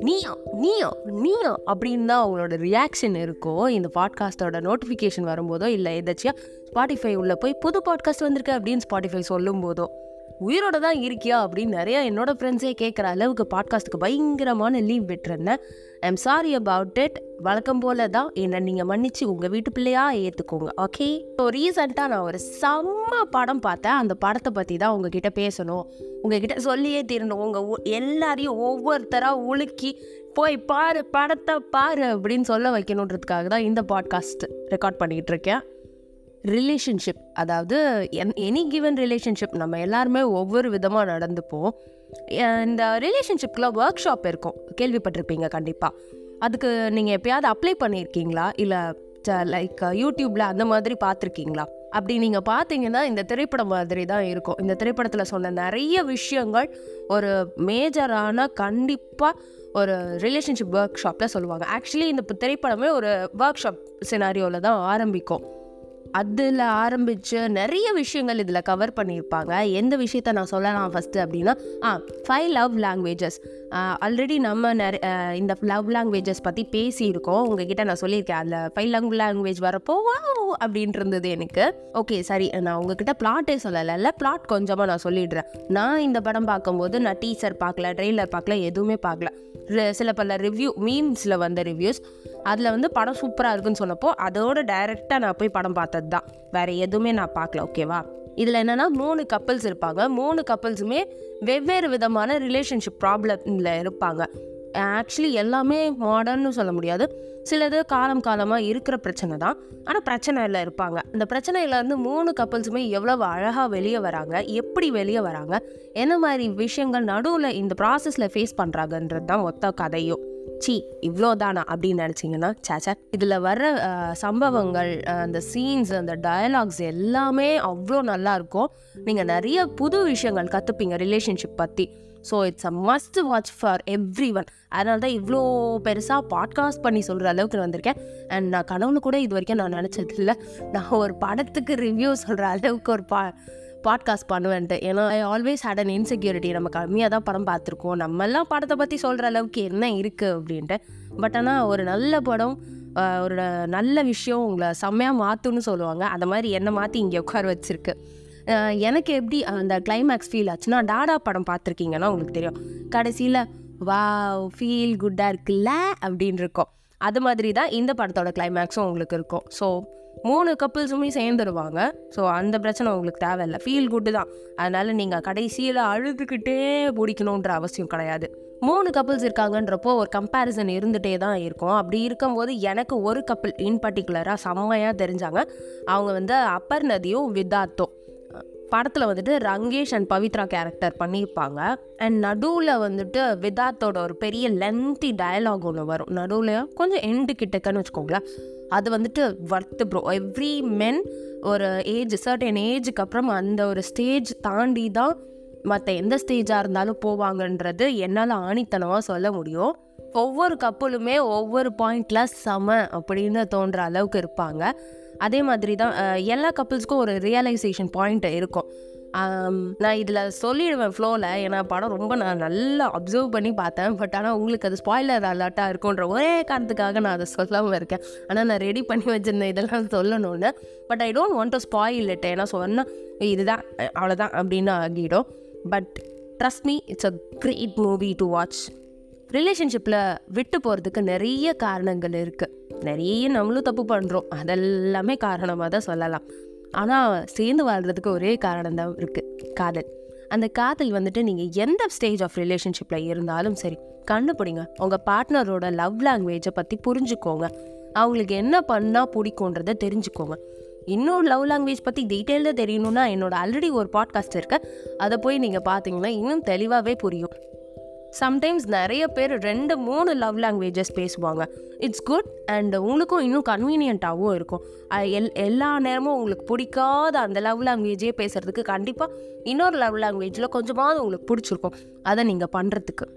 நீயா நீயா நீயா அப்படின்னு தான் அவங்களோட ரியாக்ஷன் இருக்கும் இந்த பாட்காஸ்ட்டோட நோட்டிஃபிகேஷன் வரும்போதோ இல்லை எதாச்சியா ஸ்பாட்டிஃபை உள்ளே போய் புது பாட்காஸ்ட் வந்திருக்கு அப்படின்னு ஸ்பாட்டிஃபை சொல்லும் போதோ உயிரோட தான் இருக்கியா அப்படின்னு நிறையா என்னோட ஃப்ரெண்ட்ஸே கேட்குற அளவுக்கு பாட்காஸ்ட்டுக்கு பயங்கரமான லீவ் விட்டுருந்தேன். ஐம் சாரி அபவுட் இட் வழக்கம் போல தான் என்னை நீங்கள் மன்னிச்சு உங்கள் வீட்டு பிள்ளையா ஏற்றுக்கோங்க ஓகே ஸோ ரீசெண்டாக நான் ஒரு செம்ம படம் பார்த்தேன். அந்த படத்தை பற்றி தான் உங்ககிட்ட பேசணும். உங்ககிட்ட சொல்லியே தீரணும். உங்கள் எல்லாரையும் ஒவ்வொருத்தராக உலுக்கி போய் பாரு படத்தை பாரு அப்படின்னு சொல்ல வைக்கணுன்றதுக்காக தான் இந்த பாட்காஸ்ட் ரெக்கார்ட் பண்ணிக்கிட்டு இருக்கேன். ரிலேஷன்ஷிப் அதாவது என் எனி கிவன் ரிலேஷன்ஷிப் நம்ம எல்லாருமே ஒவ்வொரு விதமாக நடந்துப்போம். இந்த ரிலேஷன்ஷிப்பில் ஒர்க் ஷாப் இருக்கும். கேள்விப்பட்டிருப்பீங்க கண்டிப்பாக அதுக்கு நீங்கள் எப்பயாவது அப்ளை பண்ணியிருக்கீங்களா? இல்லை லைக் யூடியூப்பில் அந்த மாதிரி பார்த்துருக்கீங்களா? அப்படி நீங்கள் பார்த்தீங்கன்னா இந்த திரைப்படம் மாதிரி தான் இருக்கும். இந்த திரைப்படத்தில் சொன்ன நிறைய விஷயங்கள் ஒரு மேஜரான கண்டிப்பாக ஒரு ரிலேஷன்ஷிப் ஒர்க் ஷாப்பில் சொல்லுவாங்க. ஆக்சுவலி இந்த திரைப்படமே ஒரு ஒர்க் ஷாப் சினாரியோவில் தான் ஆரம்பிக்கும். அதில் ஆரம்பித்து நிறைய விஷயங்கள் இதில் கவர் பண்ணியிருப்பாங்க. எந்த விஷயத்த நான் சொல்லலாம் ஃபஸ்ட்டு அப்படின்னா ஆ ஃபைவ் லவ் லாங்குவேஜஸ் ஆல்ரெடி நம்ம நிறைய இந்த லவ் லாங்குவேஜஸ் பற்றி பேசியிருக்கோம். உங்ககிட்ட நான் சொல்லியிருக்கேன். அதில் ஃபைவ் லவ் லாங்குவேஜ் வரப்போ வா அப்படின்ட்டு இருந்தது எனக்கு. ஓகே சரி நான் உங்ககிட்ட பிளாட்டே சொல்லலைல்ல பிளாட் கொஞ்சமாக நான் சொல்லிடுறேன். நான் இந்த படம் பார்க்கும்போது நான் டீச்சர் பார்க்கல ட்ரெய்லர் பார்க்கல எதுவுமே பார்க்கல. சில பல ரிவ்யூ மீம்ஸில் வந்த ரிவ்யூஸ் அதில் வந்து படம் சூப்பராக இருக்குன்னு சொன்னப்போ அதோட டைரெக்டாக நான் போய் படம் பார்த்தது தான் வேறு எதுவுமே நான் பார்க்கல ஓகேவா? இதில் என்னென்னா மூணு கப்பல்ஸ் இருப்பாங்க. மூணு கப்பல்ஸுமே வெவ்வேறு விதமான ரிலேஷன்ஷிப் ப்ராப்ளமில் இருப்பாங்க. ஆக்சுவலி எல்லாமே மாடர்ன்னு சொல்ல முடியாது. சிலது காலம் காலமாக இருக்கிற பிரச்சனை தான். ஆனால் பிரச்சனையில் இருப்பாங்க. இந்த பிரச்சனையிலேருந்து மூணு கப்பல்ஸுமே எவ்வளவு அழகாக வெளியே வராங்க எப்படி வெளியே வராங்க என்ன மாதிரி விஷயங்கள் நடுவில் இந்த ப்ராசஸில் ஃபேஸ் பண்ணுறாங்கன்றது தான் மொத்த கதையும். சி இவ்வளோதானா அப்படின்னு நினச்சிங்கன்னா சேச்சா இதில் வர்ற சம்பவங்கள் அந்த சீன்ஸ் அந்த டயலாக்ஸ் எல்லாமே அவ்வளோ நல்லா இருக்கும். நீங்கள் நிறைய புது விஷயங்கள் கற்றுப்பீங்க ரிலேஷன்ஷிப் பற்றி so it's a must watch for every one அதனால தான் இவ்வளோ பெருசாக பாட்காஸ்ட் பண்ணி சொல்கிற அளவுக்கு நான் வந்திருக்கேன். அண்ட் நான் கனவுல கூட இது வரைக்கும் நான் நினச்சது இல்லை. நான் ஒரு படத்துக்கு ரிவ்யூ சொல்கிற அளவுக்கு ஒரு பா பாட்காஸ்ட் பண்ணுவேன்ட்டு. ஏன்னா I always had an insecurity நம்ம கம்மியாக தான் படம் பார்த்துருக்கோம். நம்மெல்லாம் படத்தை பற்றி சொல்கிற அளவுக்கு என்ன இருக்குது அப்படின்ட்டு. பட் ஆனால் ஒரு நல்ல படம் ஒரு நல்ல விஷயம் உங்களை செம்மையாக மாற்றுன்னு சொல்லுவாங்க. அந்த மாதிரி என்னை மாற்றி இங்கே உட்கார வச்சுருக்கு? எனக்கு எப்படி அந்த கிளைமேக்ஸ் ஃபீல் ஆச்சுன்னா டாடா படம் பார்த்துருக்கீங்கன்னா உங்களுக்கு தெரியும். கடைசியில் வா ஃபீல் குட்டாக இருக்குல்ல? அப்படின்னு இருக்கும். அது மாதிரி தான் இந்த படத்தோட கிளைமேக்ஸும் உங்களுக்கு இருக்கும். ஸோ மூணு கப்புள்ஸுமே சேர்ந்துருவாங்க. ஸோ அந்த பிரச்சனை உங்களுக்கு தேவையில்லை. ஃபீல் குட்டு தான். அதனால் நீங்கள் கடைசியில் அழுதுகிட்டே பிடிக்கணுன்ற அவசியம் கிடையாது. மூணு கப்புள்ஸ் இருக்காங்கன்றப்போ ஒரு கம்பேரிசன் இருந்துகிட்டே தான் இருக்கும். அப்படி இருக்கும்போது எனக்கு ஒரு கப்பிள் இன் பர்டிகுலராக செம்மையாக தெரிஞ்சாங்க. அவங்க வந்து அப்பர் நதியும் வித்தார்த்தும் படத்தில் வந்துட்டு ரங்கேஷ் அண்ட் பவித்ரா கேரக்டர் பண்ணியிருப்பாங்க. அண்ட் நடுவில் வந்துட்டு விதார்த்தோட ஒரு பெரிய லென்த்தி டயலாக் ஒன்று வரும். நடுவில் கொஞ்சம் எண்டு கிட்டக்கன்னு வச்சுக்கோங்களேன். அது வந்துட்டு ஒர்த்து ப்ரோ எவ்ரி மென் ஒரு ஏஜ் சர்டன் ஏஜுக்கு அப்புறம் அந்த ஒரு ஸ்டேஜ் தாண்டி தான் மற்ற எந்த ஸ்டேஜாக இருந்தாலும் போவாங்கன்றது என்னால் ஆணித்தனமாக சொல்ல முடியும். ஒவ்வொரு கப்பலுமே ஒவ்வொரு பாயிண்டில் செம அப்படின்னு தோன்ற அளவுக்கு இருப்பாங்க. அதே மாதிரி தான் எல்லா கப்புள்ஸ்க்கும் ஒரு ரியலைசேஷன் பாயிண்ட் இருக்கும். நான் இதில் சொல்லிடுவேன் ஃப்ளோவில் ஏன்னா படம் ரொம்ப நான் நல்லா அப்சர்வ் பண்ணி பார்த்தேன். பட் ஆனால் உங்களுக்கு அது ஸ்பாய்லர் அலர்ட்டாக இருக்குன்ற ஒரே காரணத்துக்காக நான் அதை சொல்லாமல் இருக்கேன். ஆனால் நான் ரெடி பண்ணி வச்சுருந்தேன் இதெல்லாம் சொல்லணும்னு. But I don't want to spoil it ஏன்னா சொன்னால் இதுதான் அவ்வளோதான் அப்படின்னு ஆகிடும். But trust me it's a great movie to watch ரிலேஷன்ஷிப்பில் விட்டு போகிறதுக்கு நிறைய காரணங்கள் இருக்குது நிறைய நம்மளும் தப்பு பண்ணுறோம் அதெல்லாமே காரணமாக தான் சொல்லலாம். ஆனால் சேர்ந்து வாழ்கிறதுக்கு ஒரே காரணம் தான் இருக்குது காதல். அந்த காதல் வந்துட்டு நீங்கள் எந்த ஸ்டேஜ் ஆஃப் ரிலேஷன்ஷிப்பில் இருந்தாலும் சரி கண்டுபிடிங்க உங்கள் பார்ட்னரோட லவ் லாங்குவேஜை பற்றி புரிஞ்சுக்கோங்க. அவங்களுக்கு என்ன பண்ணால் பிடிக்குன்றதை தெரிஞ்சுக்கோங்க. இன்னும் லவ் லாங்குவேஜ் பற்றி டீட்டெயிலாக தெரியணும்னா என்னோட ஆல்ரெடி ஒரு பாட்காஸ்ட் இருக்கு. அதை போய் நீங்கள் பார்த்தீங்கன்னா இன்னும் தெளிவாகவே புரியும். சம்டைம்ஸ் நிறைய பேர் ரெண்டு மூணு லவ் லாங்குவேஜஸ் பேசுவாங்க. இட்ஸ் குட் அண்ட் உங்களுக்கும் இன்னும் கன்வீனியண்ட்டாகவும் இருக்கும். எல் எல்லா நேரமும் உங்களுக்கு பிடிக்காத அந்த லவ் லாங்குவேஜே பேசுகிறதுக்கு கண்டிப்பாக இன்னொரு லவ் லாங்குவேஜில் கொஞ்சமாவது உங்களுக்கு பிடிச்சிருக்கும். அதை நீங்கள் பண்ணுறதுக்கு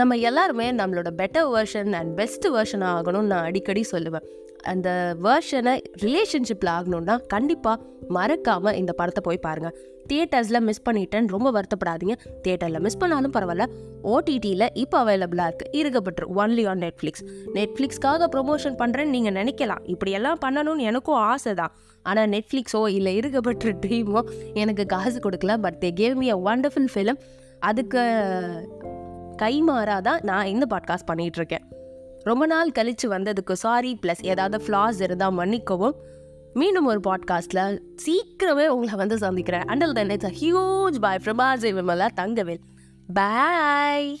நம்ம எல்லாருமே நம்மளோட better version and best version ஆகணும்னு நான் அடிக்கடி சொல்லுவேன். அந்த வேர்ஷனை ரிலேஷன்ஷிப்பில் ஆகணும்னா கண்டிப்பாக மறக்காமல் இந்த படத்தை போய் பாருங்கள் தியேட்டர்ஸில் மிஸ் பண்ணிட்டேன்னு ரொம்ப வருத்தப்படாதீங்க. தியேட்டரில் மிஸ் பண்ணாலும் பரவாயில்ல. ஓடிடியில் இப்போ அவைலபிளாக இருக்குது இருக்கப்பட்டு ஒன்லி ஆன் நெட்ஃப்ளிக்ஸ் நெட்ஃப்ளிக்ஸ்க்காக ப்ரொமோஷன் பண்ணுறேன்னு நீங்கள் நினைக்கலாம். இப்படியெல்லாம் பண்ணணும்னு எனக்கும் ஆசை தான். ஆனால் நெட்ஃப்ளிக்ஸோ இல்லை இருக்கப்பட்டு ட்ரீமோ எனக்கு காசு கொடுக்கல. பட் தே கேவ் மி அ வண்டர்ஃபுல் ஃபிலிம் அதுக்கு கைமாறாக தான் நான் இந்த பாட்காஸ்ட் பண்ணிகிட்ருக்கேன் ரொம்ப நாள் கழித்து வந்ததுக்கு சாரி ப்ளஸ் ஏதாவது ஃப்ளாஸ் இருந்தால் மன்னிக்கவும். மீண்டும் ஒரு பாட்காஸ்ட்டில் சீக்கிரமே உங்களை வந்து சந்திக்கிறேன். Until then it's a huge bye Prabhajay Vimala Thangavel. Bye